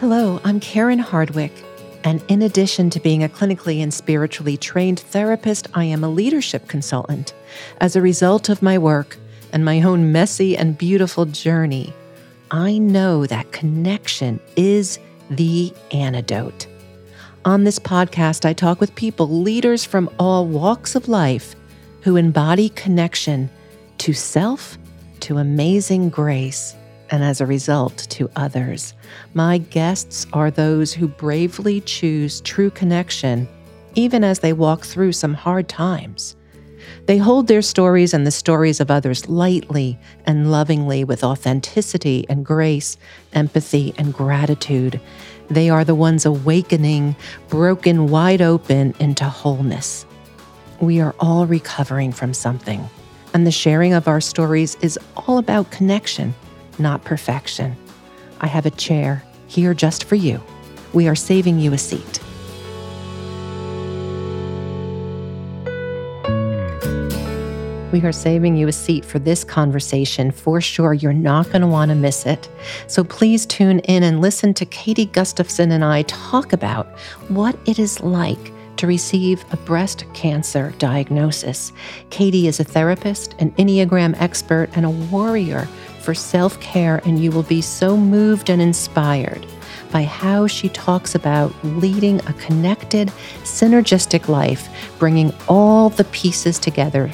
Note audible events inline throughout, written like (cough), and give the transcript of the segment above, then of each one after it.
Hello, I'm Karen Hardwick. And in addition to being a clinically and spiritually trained therapist, I am a leadership consultant. As a result of my work and my own messy and beautiful journey, I know that connection is the antidote. On this podcast, I talk with people, leaders from all walks of life, who embody connection to self, to amazing grace, and as a result, to others. My guests are those who bravely choose true connection, even as they walk through some hard times. They hold their stories and the stories of others lightly and lovingly with authenticity and grace, empathy and gratitude. They are the ones awakening, broken wide open into wholeness. We are all recovering from something, and the sharing of our stories is all about connection, not perfection. I have a chair here just for you. We are saving you a seat. We are saving you a seat for this conversation for sure. You're not going to want to miss it. So please tune in and listen to Katie Gustafson and I talk about what it is like to receive a breast cancer diagnosis. Katie is a therapist, an Enneagram expert, and a warrior for self care, and you will be so moved and inspired by how she talks about leading a connected, synergistic life, bringing all the pieces together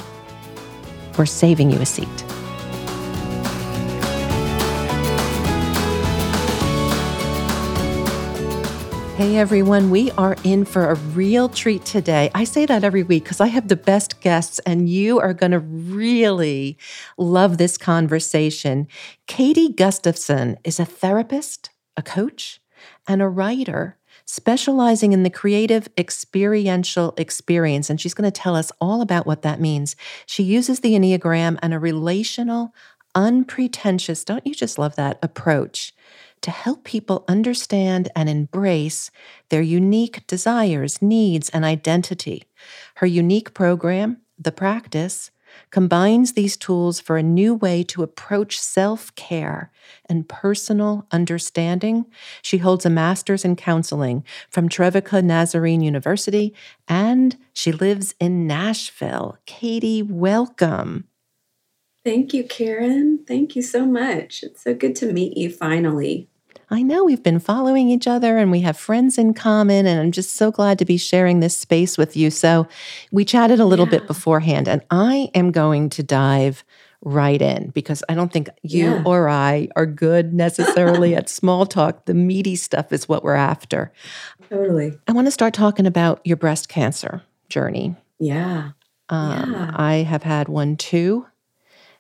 we're saving you a seat. Hey everyone, we are in for a real treat today. I say that every week because I have the best guests and you are going to really love this conversation. Katie Gustafson is a therapist, a coach, and a writer specializing in the creative experiential experience. And she's going to tell us all about what that means. She uses the Enneagram and a relational, unpretentious, don't you just love that approach? To help people understand and embrace their unique desires, needs, and identity. Her unique program, The Practice, combines these tools for a new way to approach self care and personal understanding. She holds a master's in counseling from Trevecca Nazarene University, and she lives in Nashville. Katie, welcome. Thank you, Karen. Thank you so much. It's so good to meet you finally. I know we've been following each other and we have friends in common, and I'm just so glad to be sharing this space with you. So, we chatted a little yeah. bit beforehand, and I am going to dive right in because I don't think you yeah. or I are good necessarily (laughs) at small talk. The meaty stuff is what we're after. Totally. I want to start talking about your breast cancer journey. Yeah. Um, yeah. I have had one too.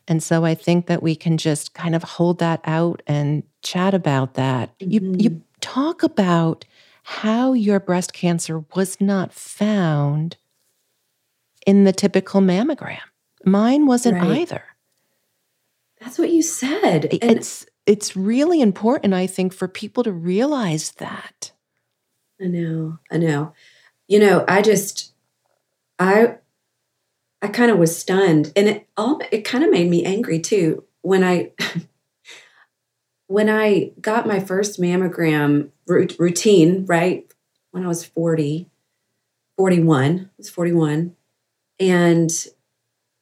And so I think that we can just kind of hold that out and chat about that. Mm-hmm. You you talk about how your breast cancer was not found in the typical mammogram. Mine wasn't right. either. That's what you said. And it's it's really important I think for people to realize that. I know. I know. You know, I just I I kind of was stunned and it all it kind of made me angry too when I (laughs) when I got my first mammogram routine, right? When I was 40, 41, I was 41 and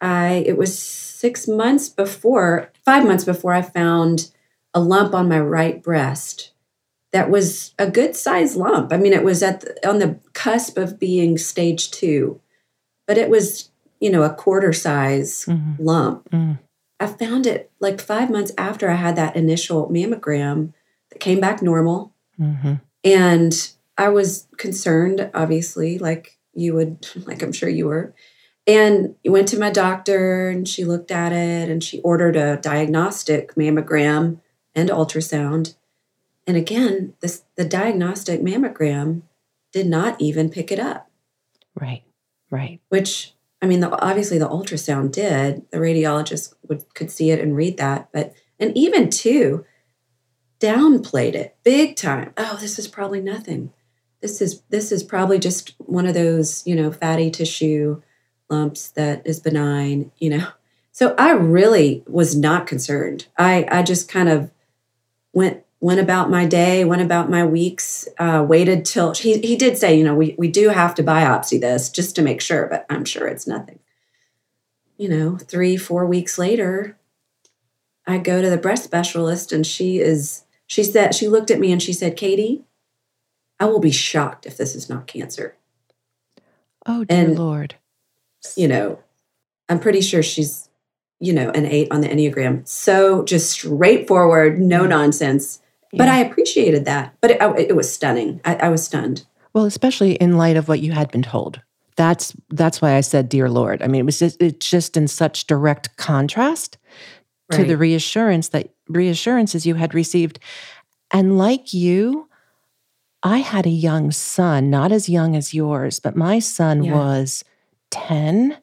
I it was 6 months before, 5 months before I found a lump on my right breast that was a good size lump. I mean, it was at the, on the cusp of being stage 2. But it was you know, a quarter size mm-hmm. lump. Mm. I found it like five months after I had that initial mammogram that came back normal. Mm-hmm. And I was concerned, obviously, like you would, (laughs) like I'm sure you were. And went to my doctor and she looked at it and she ordered a diagnostic mammogram and ultrasound. And again, this the diagnostic mammogram did not even pick it up. Right. Right. Which I mean, the, obviously the ultrasound did. The radiologist would could see it and read that, but and even too downplayed it big time. Oh, this is probably nothing. This is this is probably just one of those you know fatty tissue lumps that is benign. You know, so I really was not concerned. I I just kind of went went about my day, went about my weeks, uh, waited till he, he did say, you know, we, we do have to biopsy this just to make sure, but I'm sure it's nothing. You know, three, four weeks later, I go to the breast specialist and she is, she said, she looked at me and she said, Katie, I will be shocked if this is not cancer. Oh, dear and, Lord. You know, I'm pretty sure she's, you know, an eight on the Enneagram. So just straightforward, no mm. nonsense. But I appreciated that. But it, it was stunning. I, I was stunned. Well, especially in light of what you had been told. That's that's why I said, "Dear Lord." I mean, it was just, it's just in such direct contrast right. to the reassurance that reassurances you had received. And like you, I had a young son, not as young as yours, but my son yeah. was 10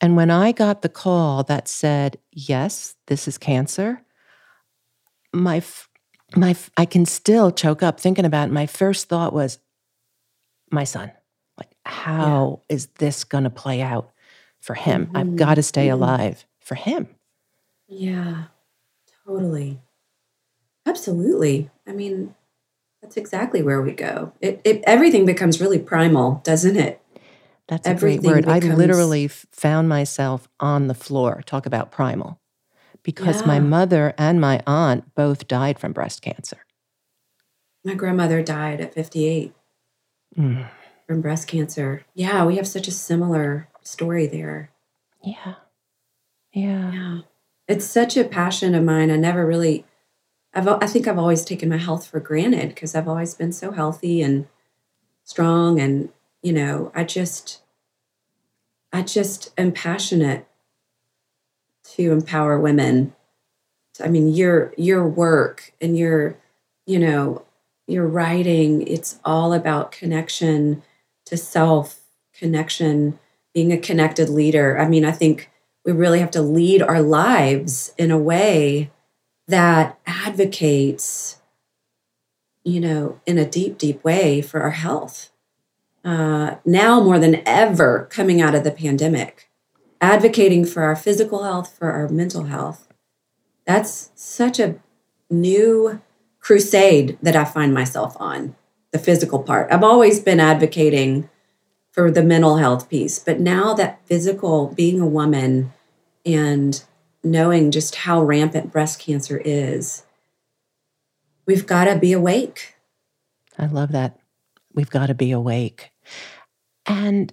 and when I got the call that said, yes, this is cancer, my, my, I can still choke up thinking about it. My first thought was, my son. Like, how yeah. is this going to play out for him? Mm-hmm. I've got to stay mm-hmm. alive for him. Yeah, totally. Absolutely. I mean, that's exactly where we go. It, it everything becomes really primal, doesn't it? That's a great word. Becomes... I literally found myself on the floor. Talk about primal. Because yeah. my mother and my aunt both died from breast cancer. My grandmother died at 58 mm. from breast cancer. Yeah, we have such a similar story there. Yeah. Yeah. Yeah. It's such a passion of mine. I never really I've I think I've always taken my health for granted because I've always been so healthy and strong and you know, I just I just am passionate to empower women. I mean, your your work and your, you know, your writing, it's all about connection to self, connection, being a connected leader. I mean, I think we really have to lead our lives in a way that advocates, you know, in a deep, deep way for our health uh, now more than ever coming out of the pandemic, advocating for our physical health, for our mental health. That's such a new crusade that I find myself on the physical part. I've always been advocating for the mental health piece, but now that physical, being a woman and knowing just how rampant breast cancer is, we've got to be awake. I love that. We've got to be awake. And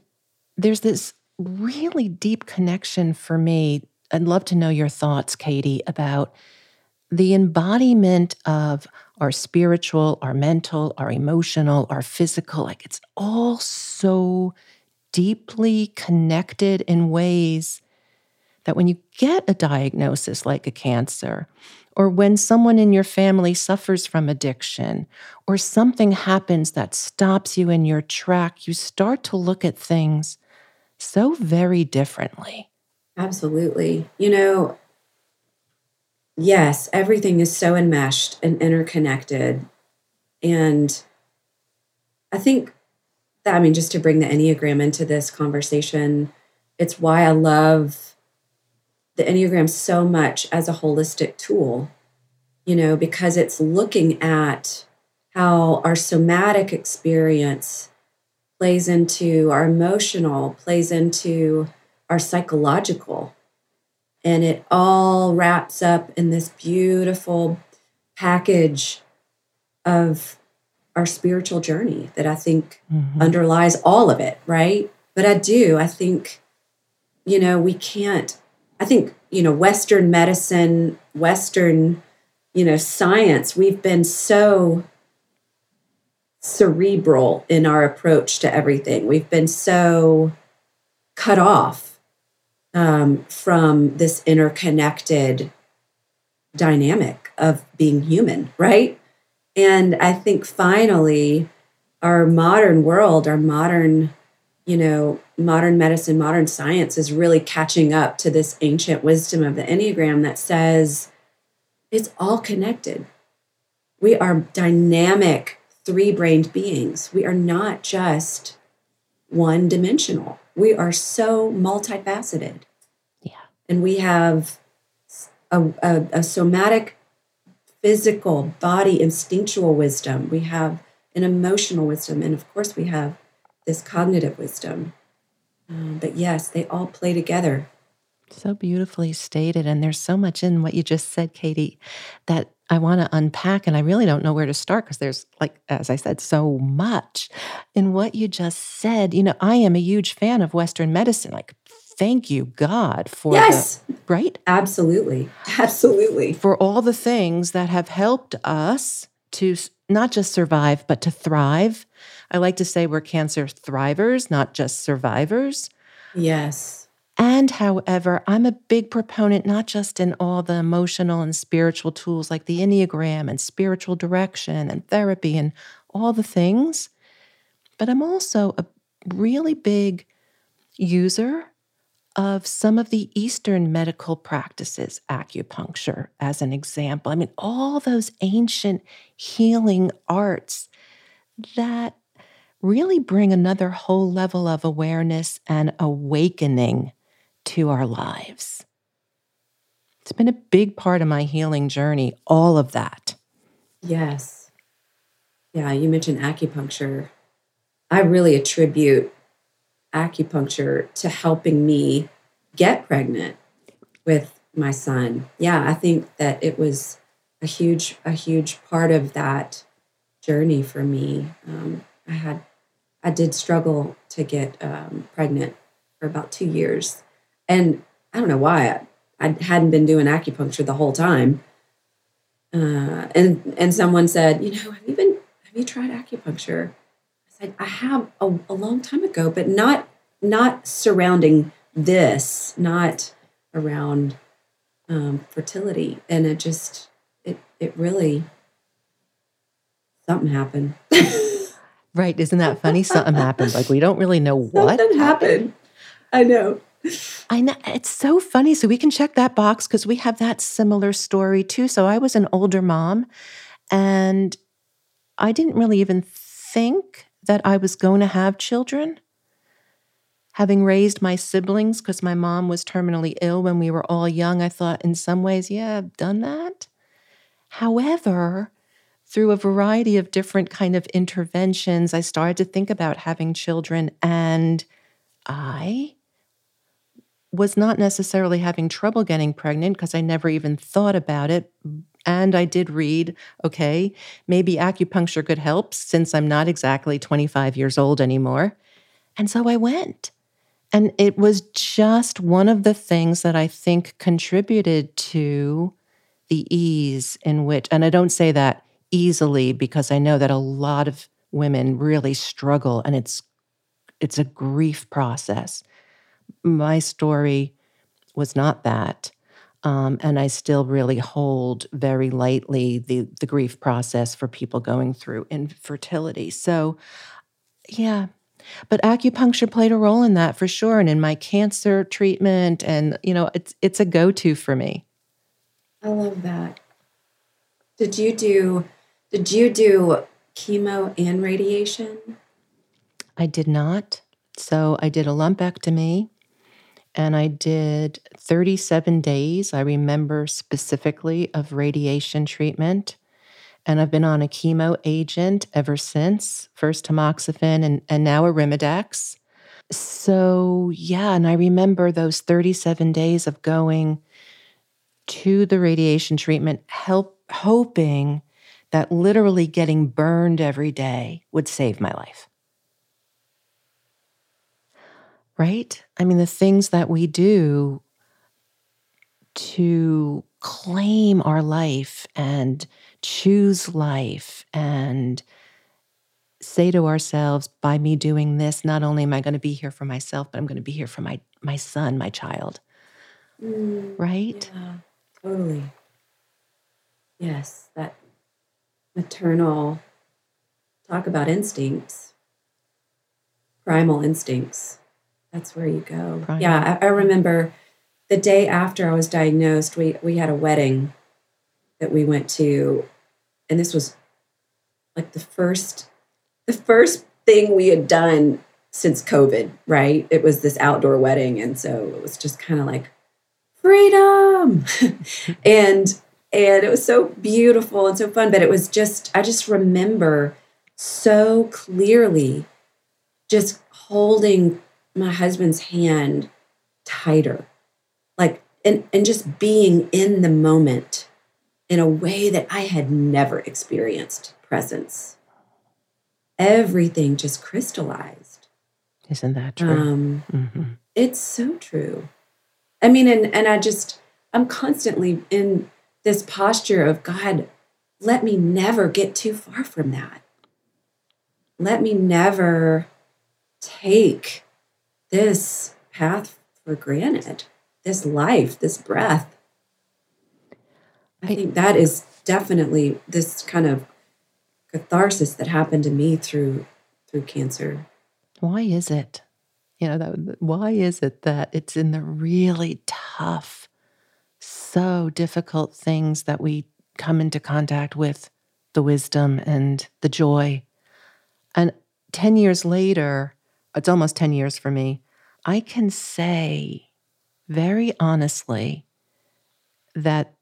there's this really deep connection for me. I'd love to know your thoughts, Katie, about the embodiment of our spiritual, our mental, our emotional, our physical. Like it's all so deeply connected in ways that when you get a diagnosis like a cancer, or when someone in your family suffers from addiction, or something happens that stops you in your track, you start to look at things so very differently. Absolutely. You know, yes, everything is so enmeshed and interconnected. And I think that, I mean, just to bring the Enneagram into this conversation, it's why I love the Enneagram so much as a holistic tool, you know, because it's looking at how our somatic experience plays into our emotional, plays into our psychological. And it all wraps up in this beautiful package of our spiritual journey that I think mm-hmm. underlies all of it, right? But I do, I think, you know, we can't I think, you know, Western medicine, Western, you know, science, we've been so cerebral in our approach to everything. We've been so cut off um, from this interconnected dynamic of being human, right? And I think finally, our modern world, our modern you know, modern medicine, modern science is really catching up to this ancient wisdom of the Enneagram that says it's all connected. We are dynamic, three brained beings. We are not just one dimensional. We are so multifaceted. Yeah. And we have a, a, a somatic, physical, body, instinctual wisdom. We have an emotional wisdom. And of course, we have this cognitive wisdom. Um, but yes, they all play together. So beautifully stated. And there's so much in what you just said, Katie, that I want to unpack. And I really don't know where to start because there's, like, as I said, so much in what you just said. You know, I am a huge fan of Western medicine. Like, thank you, God, for yes, the, right? Absolutely. Absolutely. For all the things that have helped us to not just survive, but to thrive. I like to say we're cancer thrivers, not just survivors. Yes. And however, I'm a big proponent not just in all the emotional and spiritual tools like the Enneagram and spiritual direction and therapy and all the things, but I'm also a really big user of some of the Eastern medical practices, acupuncture as an example. I mean, all those ancient healing arts that really bring another whole level of awareness and awakening to our lives. It's been a big part of my healing journey, all of that. Yes. Yeah, you mentioned acupuncture. I really attribute acupuncture to helping me get pregnant with my son. Yeah, I think that it was a huge, a huge part of that journey for me. Um, I had, I did struggle to get um, pregnant for about two years, and I don't know why I, I hadn't been doing acupuncture the whole time. Uh, and and someone said, you know, have you been, have you tried acupuncture? I said I have a, a long time ago, but not not surrounding this, not around um, fertility. And it just it it really something happened. right? Isn't that funny? Something happened. Like we don't really know (laughs) what something happened. I know. I know it's so funny. So we can check that box because we have that similar story too. So I was an older mom and I didn't really even think that I was going to have children. Having raised my siblings, because my mom was terminally ill when we were all young, I thought in some ways, yeah, I've done that. However, through a variety of different kind of interventions, I started to think about having children and I was not necessarily having trouble getting pregnant because I never even thought about it. And I did read, okay, maybe acupuncture could help since I'm not exactly 25 years old anymore. And so I went. And it was just one of the things that I think contributed to the ease in which, and I don't say that easily because I know that a lot of women really struggle and it's it's a grief process. My story was not that. Um, and I still really hold very lightly the, the grief process for people going through infertility. So, yeah, but acupuncture played a role in that for sure, and in my cancer treatment, and you know, it's it's a go to for me. I love that. Did you do? Did you do chemo and radiation? I did not. So I did a lumpectomy and I did 37 days, I remember specifically, of radiation treatment. And I've been on a chemo agent ever since, first tamoxifen and, and now Arimidex. So, yeah, and I remember those 37 days of going to the radiation treatment, help, hoping that literally getting burned every day would save my life. Right? I mean, the things that we do to claim our life and choose life and say to ourselves by me doing this not only am i going to be here for myself but i'm going to be here for my my son my child. Mm, right? yeah, totally. Yes that maternal talk about instincts. Primal instincts that's where you go primal. yeah I, I remember the day after i was diagnosed we we had a wedding that we went to and this was like the first the first thing we had done since covid right it was this outdoor wedding and so it was just kind of like freedom (laughs) and and it was so beautiful and so fun. But it was just, I just remember so clearly just holding my husband's hand tighter, like, and, and just being in the moment in a way that I had never experienced presence. Everything just crystallized. Isn't that true? Um, mm-hmm. It's so true. I mean, and and I just I'm constantly in this posture of God, let me never get too far from that. Let me never take this path for granted, this life, this breath. I think that is definitely this kind of catharsis that happened to me through through cancer. Why is it? You know, that, why is it that it's in the really tough, so difficult things that we come into contact with the wisdom and the joy? And 10 years later, it's almost 10 years for me, I can say very honestly that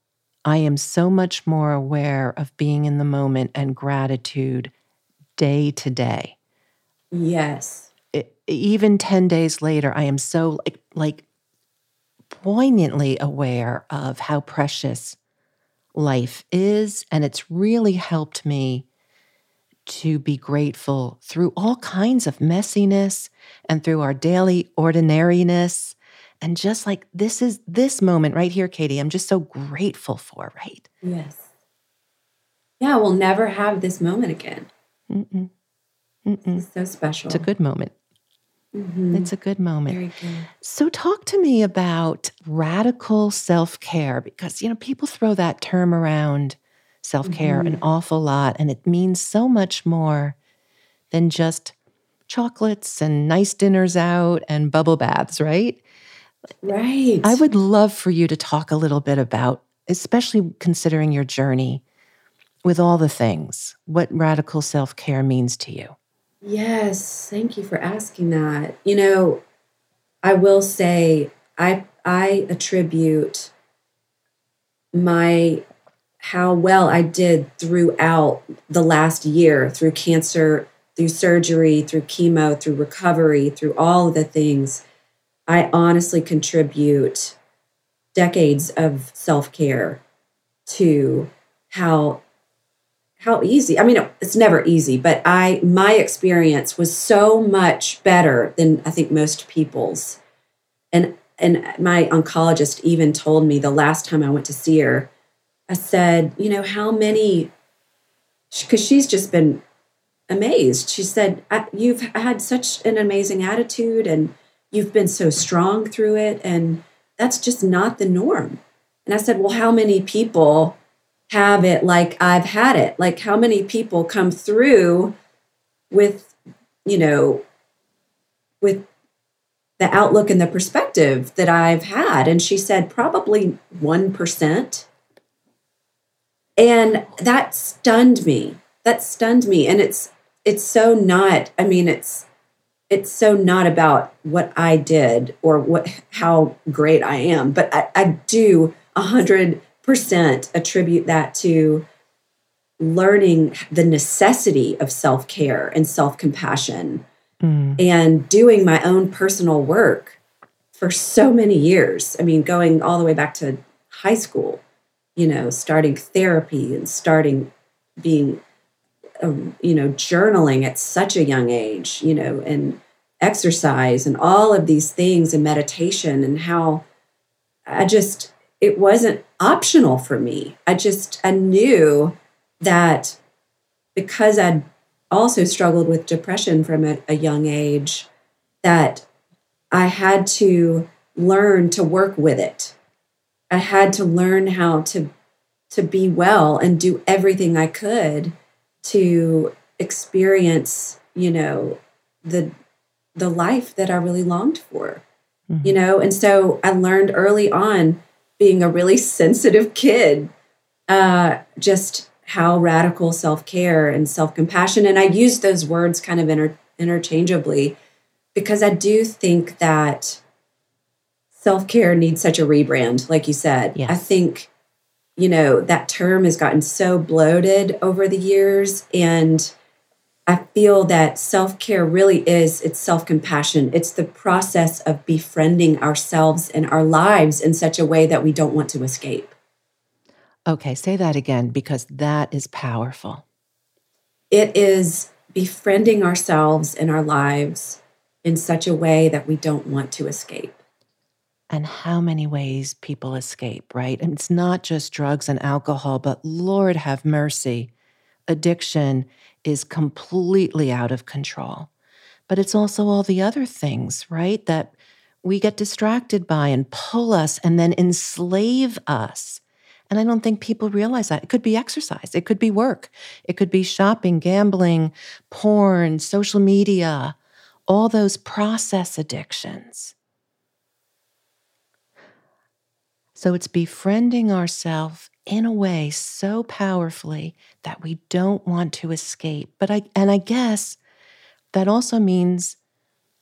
I am so much more aware of being in the moment and gratitude day to day. Yes. It, even 10 days later, I am so like, like poignantly aware of how precious life is. And it's really helped me to be grateful through all kinds of messiness and through our daily ordinariness and just like this is this moment right here, Katie, I'm just so grateful for, right? Yes. Yeah, we'll never have this moment again. Mm-mm. Mm-mm. It's so special. It's a good moment. Mm-hmm. It's a good moment. Very good. So, talk to me about radical self care because, you know, people throw that term around self care mm-hmm. an awful lot, and it means so much more than just chocolates and nice dinners out and bubble baths, right? Right. I would love for you to talk a little bit about, especially considering your journey with all the things, what radical self care means to you. Yes, thank you for asking that. You know, I will say I I attribute my how well I did throughout the last year through cancer, through surgery, through chemo, through recovery, through all of the things. I honestly contribute decades of self care to how how easy i mean it's never easy but i my experience was so much better than i think most people's. And and my oncologist even told me the last time i went to see her i said you know how many because she's just been amazed. She said you've had such an amazing attitude and you've been so strong through it and that's just not the norm. And i said well how many people have it like i've had it? Like how many people come through with you know with the outlook and the perspective that i've had? And she said probably 1% and that stunned me that stunned me and it's it's so not i mean it's it's so not about what I did or what how great I am, but I, I do a hundred percent attribute that to learning the necessity of self-care and self-compassion mm. and doing my own personal work for so many years. I mean, going all the way back to high school, you know, starting therapy and starting being um, you know, journaling at such a young age, you know, and exercise and all of these things and meditation and how I just, it wasn't optional for me. I just, I knew that because I'd also struggled with depression from a, a young age, that I had to learn to work with it. I had to learn how to to be well and do everything I could to experience, you know, the the life that I really longed for. Mm-hmm. You know, and so I learned early on being a really (laughs) sensitive kid uh just how radical self-care and self-compassion and I use those words kind of inter- interchangeably because I do think that self-care needs such a rebrand like you said. Yes. I think you know, that term has gotten so bloated over the years. And I feel that self care really is it's self compassion. It's the process of befriending ourselves and our lives in such a way that we don't want to escape. Okay, say that again because that is powerful. It is befriending ourselves and our lives in such a way that we don't want to escape and how many ways people escape, right? And it's not just drugs and alcohol, but Lord have mercy, addiction is completely out of control. But it's also all the other things, right? That we get distracted by and pull us and then enslave us. And I don't think people realize that. It could be exercise, it could be work, it could be shopping, gambling, porn, social media, all those process addictions. So it's befriending ourselves in a way so powerfully that we don't want to escape. But I and I guess that also means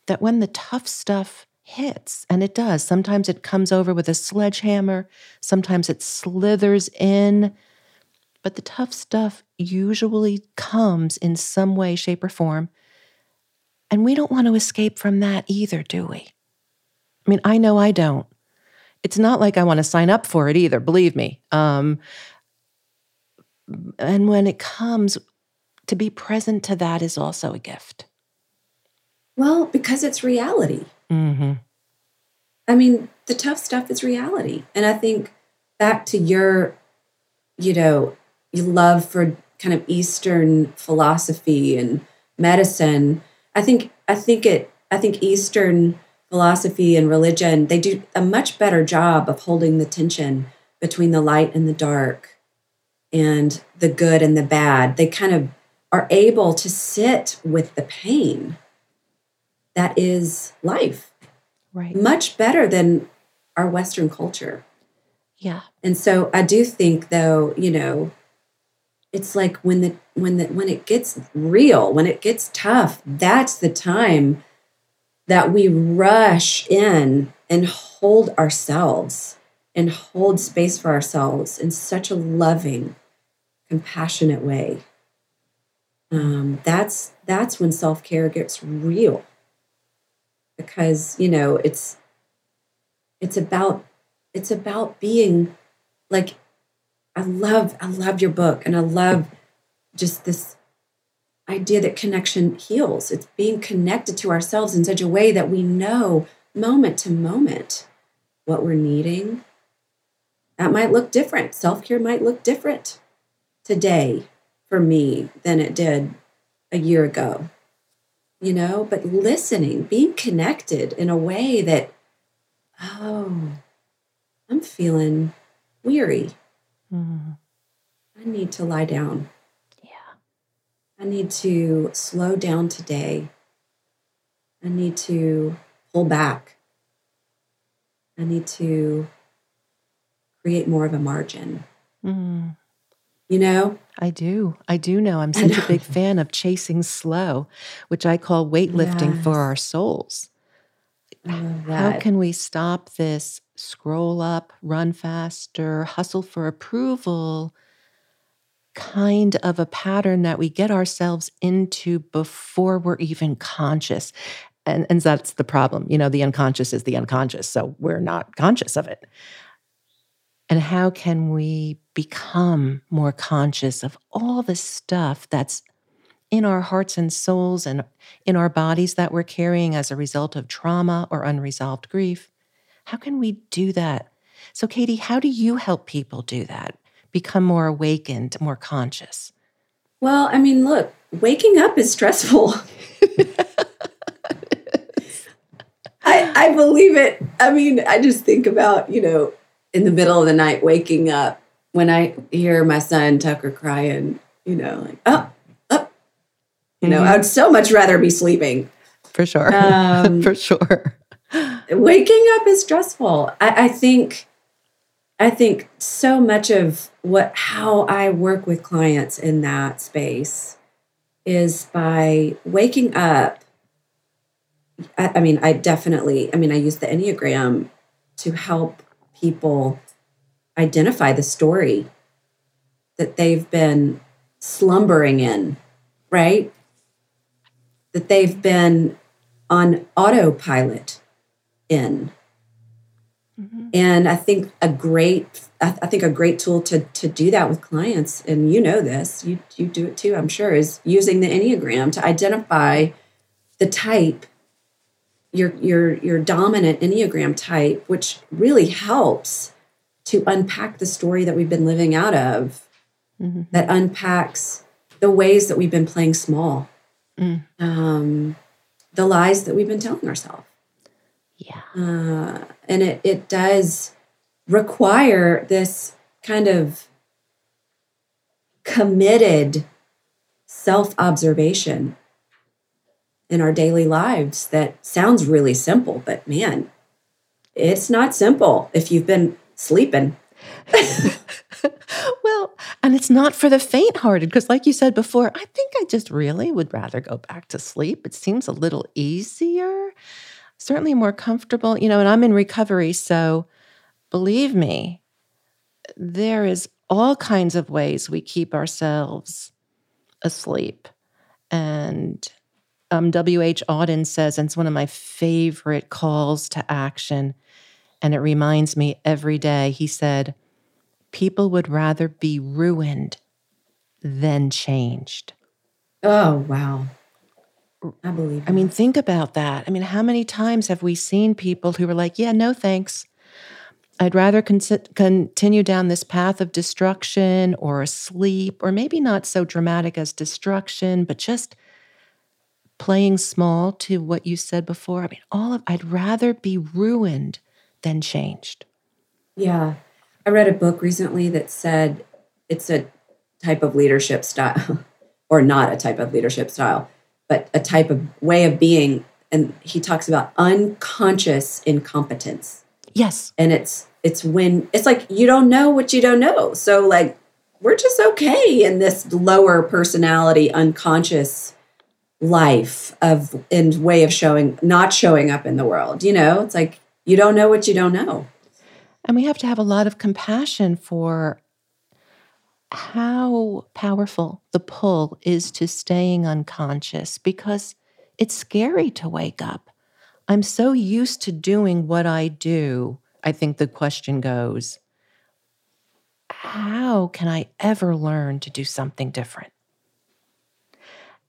that when the tough stuff hits, and it does, sometimes it comes over with a sledgehammer, sometimes it slithers in, but the tough stuff usually comes in some way, shape, or form. And we don't want to escape from that either, do we? I mean, I know I don't it's not like I want to sign up for it either, believe me. Um, and when it comes, to be present to that is also a gift. Well, because it's reality. Mm-hmm. I mean, the tough stuff is reality. And I think back to your, you know, your love for kind of Eastern philosophy and medicine. I think I think it I think Eastern philosophy and religion, they do a much better job of holding the tension between the light and the dark and the good and the bad. They kind of are able to sit with the pain that is life. Right. Much better than our Western culture. Yeah. And so I do think though, you know, it's like when the when the when it gets real, when it gets tough, that's the time that we rush in and hold ourselves and hold space for ourselves in such a loving, compassionate way. Um, that's that's when self care gets real, because you know it's it's about it's about being like I love I love your book and I love just this idea that connection heals. It's being connected to ourselves in such a way that we know moment to moment what we're needing. That might look different. Self care might look different today for me than it did a year ago. You know, but listening, being connected in a way that, oh, I'm feeling weary. Mm. I need to lie down. I need to slow down today. I need to pull back. I need to create more of a margin. Mm. You know? I do. I do know. I'm such a big fan of chasing slow, which I call weightlifting yes. for our souls. How can we stop this scroll up, run faster, hustle for approval? Kind of a pattern that we get ourselves into before we're even conscious. And, and that's the problem. You know, the unconscious is the unconscious. So we're not conscious of it. And how can we become more conscious of all the stuff that's in our hearts and souls and in our bodies that we're carrying as a result of trauma or unresolved grief? How can we do that? So, Katie, how do you help people do that? Become more awakened, more conscious? Well, I mean, look, waking up is stressful. (laughs) I, I believe it. I mean, I just think about, you know, in the middle of the night waking up when I hear my son Tucker crying, you know, like, oh, oh. You know, mm-hmm. I would so much rather be sleeping. For sure. Um, (laughs) For sure. waking up is stressful. I, I think I think so much of what how I work with clients in that space is by waking up. I, I, mean, I definitely, I mean, I use the Enneagram to help people identify the story that they've been slumbering in, right? That they've been on autopilot in. And I think a great I, think a great tool to to do that with clients, and you know this, you you do it too, I'm sure, is using the Enneagram to identify the type, your your your dominant Enneagram type, which really helps to unpack the story that we've been living out of, mm-hmm. that unpacks the ways that we've been playing small, mm. um, the lies that we've been telling ourselves. Yeah. Uh, and it, it does require this kind of committed self observation in our daily lives that sounds really simple, but man, it's not simple if you've been sleeping. (laughs) well, and it's not for the faint hearted because, like you said before, I think I just really would rather go back to sleep. It seems a little easier certainly more comfortable, you know, and I'm in recovery. So believe me, there is all kinds of ways we keep ourselves asleep. And um, W.H. Auden says, and it's one of my favorite calls to action, and it reminds me every day. He said, People would rather be ruined than changed. Oh, wow. I believe. I mean, think about that. I mean, how many times have we seen people who were like, "Yeah, no thanks. I'd rather con- continue down this path of destruction or asleep, or maybe not so dramatic as destruction, but just playing small to what you said before. I mean, all of I'd rather be ruined than changed. Yeah. I read a book recently that said it's a type of leadership style (laughs) or not a type of leadership style but a type of way of being. And he talks about unconscious incompetence. Yes. And it's it's when it's like you don't know what you don't know. So like we're just okay in this lower personality unconscious life of and way of showing not showing up in the world. You know, it's like you don't know what you don't know. And we have to have a lot of compassion for how powerful the pull is to staying unconscious because it's scary to wake up. I'm so used to doing what I do. I think the question goes, how can I ever learn to do something different?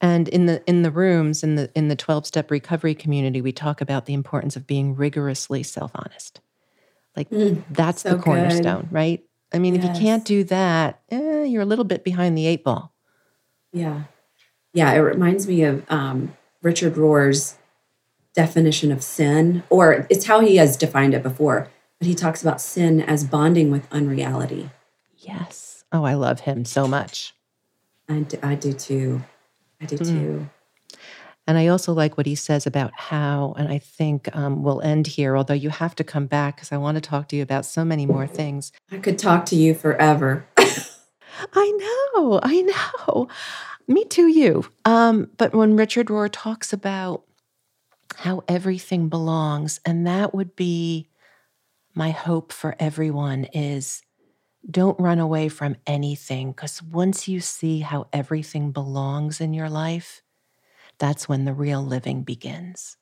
And in the in the rooms in the in the 12-step recovery community, we talk about the importance of being rigorously self-honest. Like mm, that's so the cornerstone, good. right? I mean, yes. if you can't do that, eh, you're a little bit behind the eight ball. Yeah. Yeah. It reminds me of um, Richard Rohr's definition of sin, or it's how he has defined it before, but he talks about sin as bonding with unreality. Yes. Oh, I love him so much. I do, I do too. I do mm. too. And I also like what he says about how, and I think um, we'll end here, although you have to come back because I want to talk to you about so many more things. I could talk to you forever. (laughs) I know, I know. Me too, you. Um, but when Richard Rohr talks about how everything belongs, and that would be my hope for everyone is don't run away from anything because once you see how everything belongs in your life, that's when the real living begins.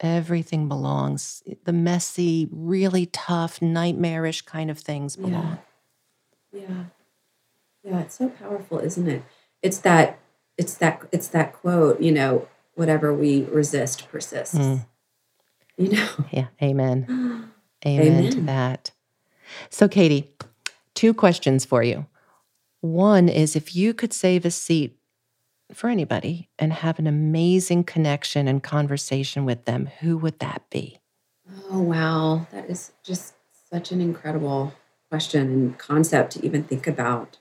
Everything belongs. The messy, really tough, nightmarish kind of things belong. Yeah. Yeah. Yeah, it's so powerful, isn't it? It's that it's that it's that quote, you know, whatever we resist persists. Mm. You know. (laughs) Yeah, amen. amen. (gasps) Amen to that. So Katie, two questions for you. One is if you could save a seat for anybody and have an amazing connection and conversation with them, who would that be? Oh, wow. That is just such an incredible question and concept to even think about.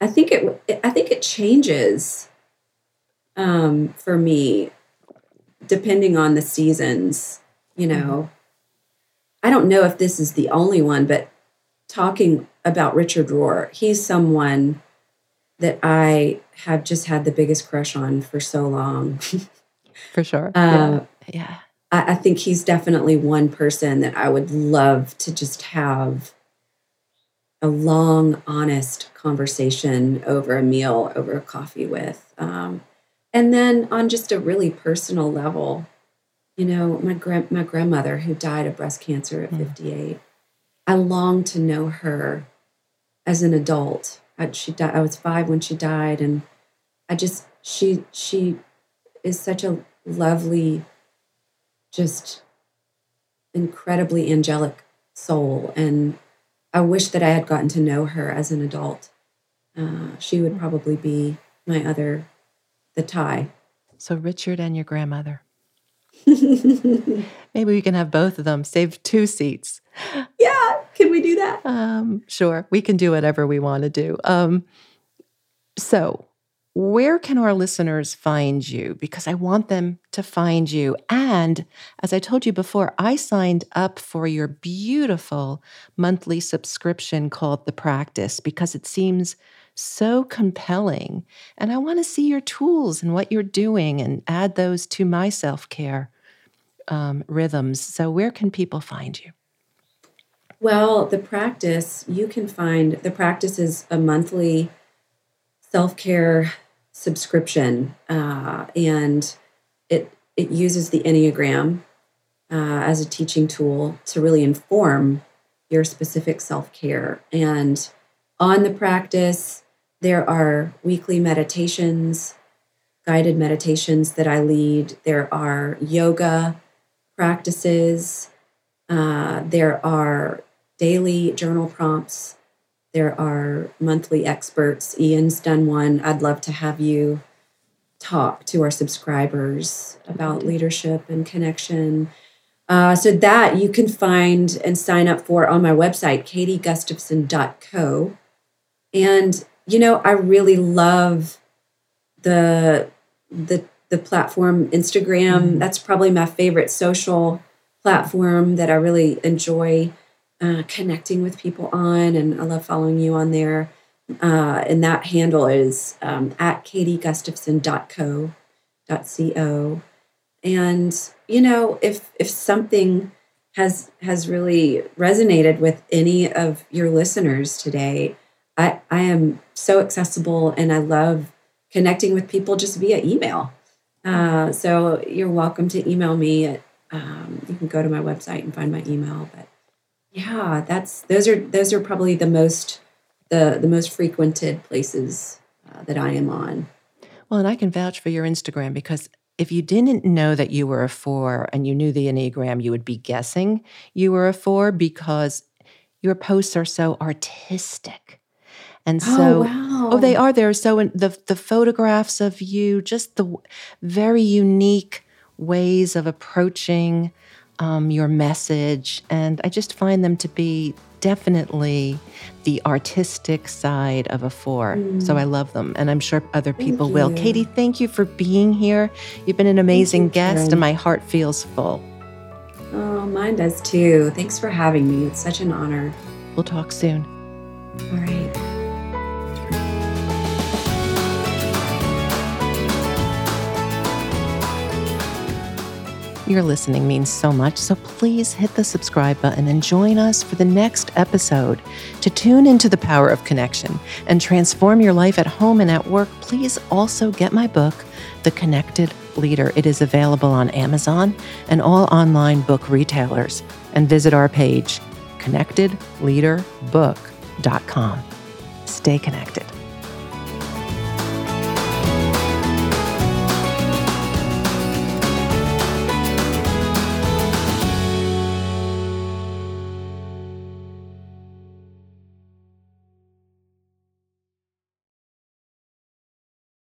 I think it I think it changes um, for me depending on the seasons, you know. Mm-hmm. I don't know if this is the only one, but talking about Richard Rohr, he's someone that I have just had the biggest crush on for so long. (laughs) for sure. Uh, yeah. yeah. I, I think he's definitely one person that I would love to just have a long, honest conversation over a meal, over a coffee with. Um, and then on just a really personal level, you know, my gra- my grandmother who died of breast cancer at mm. 58. I long to know her as an adult. I, she died. I was five when she died, and I just she she is such a lovely, just incredibly angelic soul, and I wish that I had gotten to know her as an adult. Uh, she would probably be my other, the tie. So Richard and your grandmother. (laughs) Maybe we can have both of them. Save two seats. Yeah, can we do that? Um, sure, we can do whatever we want to do. Um, so, where can our listeners find you? Because I want them to find you. And as I told you before, I signed up for your beautiful monthly subscription called The Practice because it seems so compelling. And I want to see your tools and what you're doing and add those to my self care um, rhythms. So, where can people find you? Well, the practice, you can find the practice is a monthly self care subscription, uh, and it it uses the Enneagram uh, as a teaching tool to really inform your specific self care. And on the practice, there are weekly meditations, guided meditations that I lead. There are yoga practices. Uh, there are daily journal prompts there are monthly experts. Ian's done one. I'd love to have you talk to our subscribers about leadership and connection. Uh, so that you can find and sign up for on my website, katiegustafson.co. And you know, I really love the the the platform Instagram. Mm-hmm. That's probably my favorite social platform that I really enjoy uh, connecting with people on, and I love following you on there. Uh, and that handle is um, at katiegustafson.co.co. And you know, if if something has has really resonated with any of your listeners today, I I am so accessible, and I love connecting with people just via email. Uh, so you're welcome to email me at. Um, you can go to my website and find my email, but yeah, that's those are those are probably the most the the most frequented places uh, that I am on. Well, and I can vouch for your Instagram because if you didn't know that you were a four and you knew the Enneagram, you would be guessing you were a four because your posts are so artistic. And oh, so, oh, wow. oh they are. They're so in, the the photographs of you, just the very unique ways of approaching um, your message. And I just find them to be definitely the artistic side of a four. Mm. So I love them. And I'm sure other people will. Katie, thank you for being here. You've been an amazing you, guest, Karen. and my heart feels full. Oh, mine does too. Thanks for having me. It's such an honor. We'll talk soon. All right. Your listening means so much, so please hit the subscribe button and join us for the next episode. To tune into the power of connection and transform your life at home and at work, please also get my book, The Connected Leader. It is available on Amazon and all online book retailers. And visit our page, connectedleaderbook.com. Stay connected.